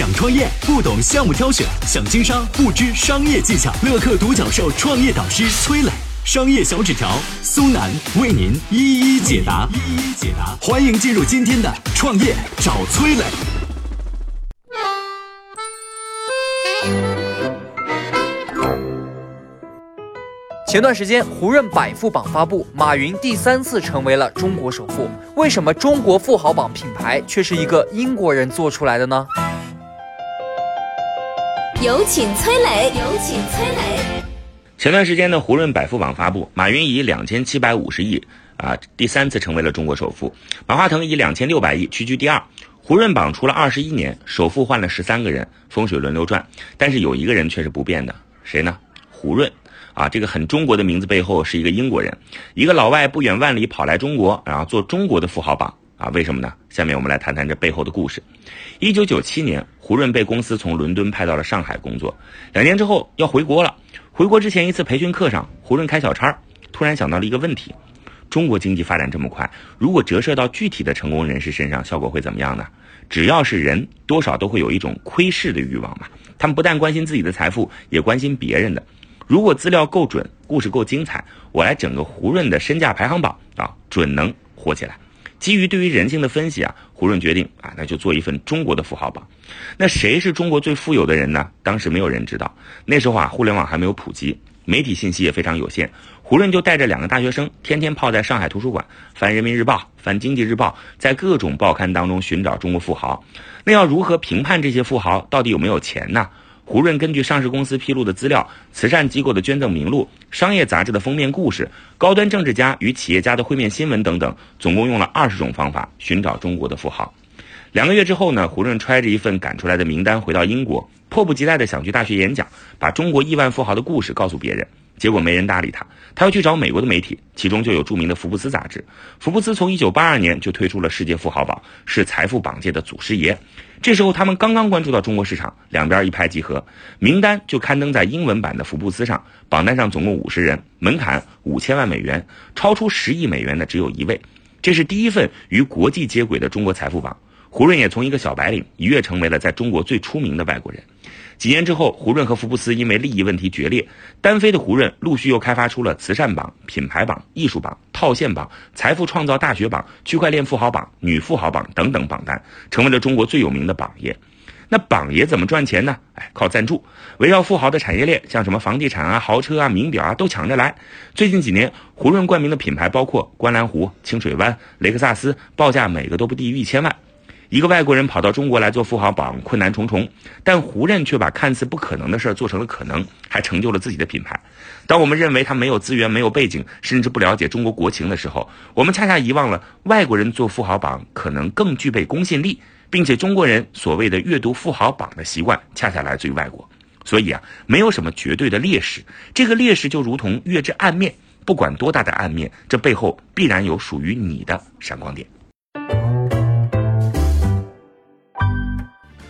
想创业不懂项目挑选，想经商不知商业技巧。乐客独角兽创业导师崔磊，商业小纸条苏南为您一一解答。一一解答，欢迎进入今天的创业找崔磊。前段时间，胡润百富榜发布，马云第三次成为了中国首富。为什么中国富豪榜品牌却是一个英国人做出来的呢？有请崔磊，有请崔磊。前段时间的胡润百富榜发布，马云以两千七百五十亿啊，第三次成为了中国首富。马化腾以两千六百亿屈居第二。胡润榜出了二十一年，首富换了十三个人，风水轮流转，但是有一个人却是不变的，谁呢？胡润。啊，这个很中国的名字背后是一个英国人，一个老外不远万里跑来中国，然后做中国的富豪榜啊？为什么呢？下面我们来谈谈这背后的故事。一九九七年，胡润被公司从伦敦派到了上海工作，两年之后要回国了。回国之前一次培训课上，胡润开小差，突然想到了一个问题：中国经济发展这么快，如果折射到具体的成功人士身上，效果会怎么样呢？只要是人，多少都会有一种窥视的欲望嘛。他们不但关心自己的财富，也关心别人的。如果资料够准，故事够精彩，我来整个胡润的身价排行榜啊，准能火起来。基于对于人性的分析啊，胡润决定啊，那就做一份中国的富豪榜。那谁是中国最富有的人呢？当时没有人知道，那时候啊，互联网还没有普及，媒体信息也非常有限。胡润就带着两个大学生，天天泡在上海图书馆，翻人民日报，翻经济日报，在各种报刊当中寻找中国富豪。那要如何评判这些富豪到底有没有钱呢？胡润根据上市公司披露的资料、慈善机构的捐赠名录、商业杂志的封面故事、高端政治家与企业家的会面新闻等等，总共用了二十种方法寻找中国的富豪。两个月之后呢，胡润揣着一份赶出来的名单回到英国，迫不及待地想去大学演讲，把中国亿万富豪的故事告诉别人。结果没人搭理他，他要去找美国的媒体，其中就有著名的福布斯杂志。福布斯从1982年就推出了世界富豪榜，是财富榜界的祖师爷。这时候他们刚刚关注到中国市场，两边一拍即合，名单就刊登在英文版的福布斯上。榜单上总共五十人，门槛五千万美元，超出十亿美元的只有一位。这是第一份与国际接轨的中国财富榜。胡润也从一个小白领一跃成为了在中国最出名的外国人。几年之后，胡润和福布斯因为利益问题决裂，单飞的胡润陆续又开发出了慈善榜、品牌榜、艺术榜、套现榜、财富创造大学榜、区块链富豪榜、女富豪榜等等榜单，成为了中国最有名的榜爷。那榜爷怎么赚钱呢？哎，靠赞助，围绕富豪的产业链，像什么房地产啊、豪车啊、名表啊，都抢着来。最近几年，胡润冠名的品牌包括观澜湖、清水湾、雷克萨斯，报价每个都不低于一千万。一个外国人跑到中国来做富豪榜，困难重重，但胡润却把看似不可能的事儿做成了可能，还成就了自己的品牌。当我们认为他没有资源、没有背景，甚至不了解中国国情的时候，我们恰恰遗忘了外国人做富豪榜可能更具备公信力，并且中国人所谓的阅读富豪榜的习惯，恰恰来自于外国。所以啊，没有什么绝对的劣势，这个劣势就如同月之暗面，不管多大的暗面，这背后必然有属于你的闪光点。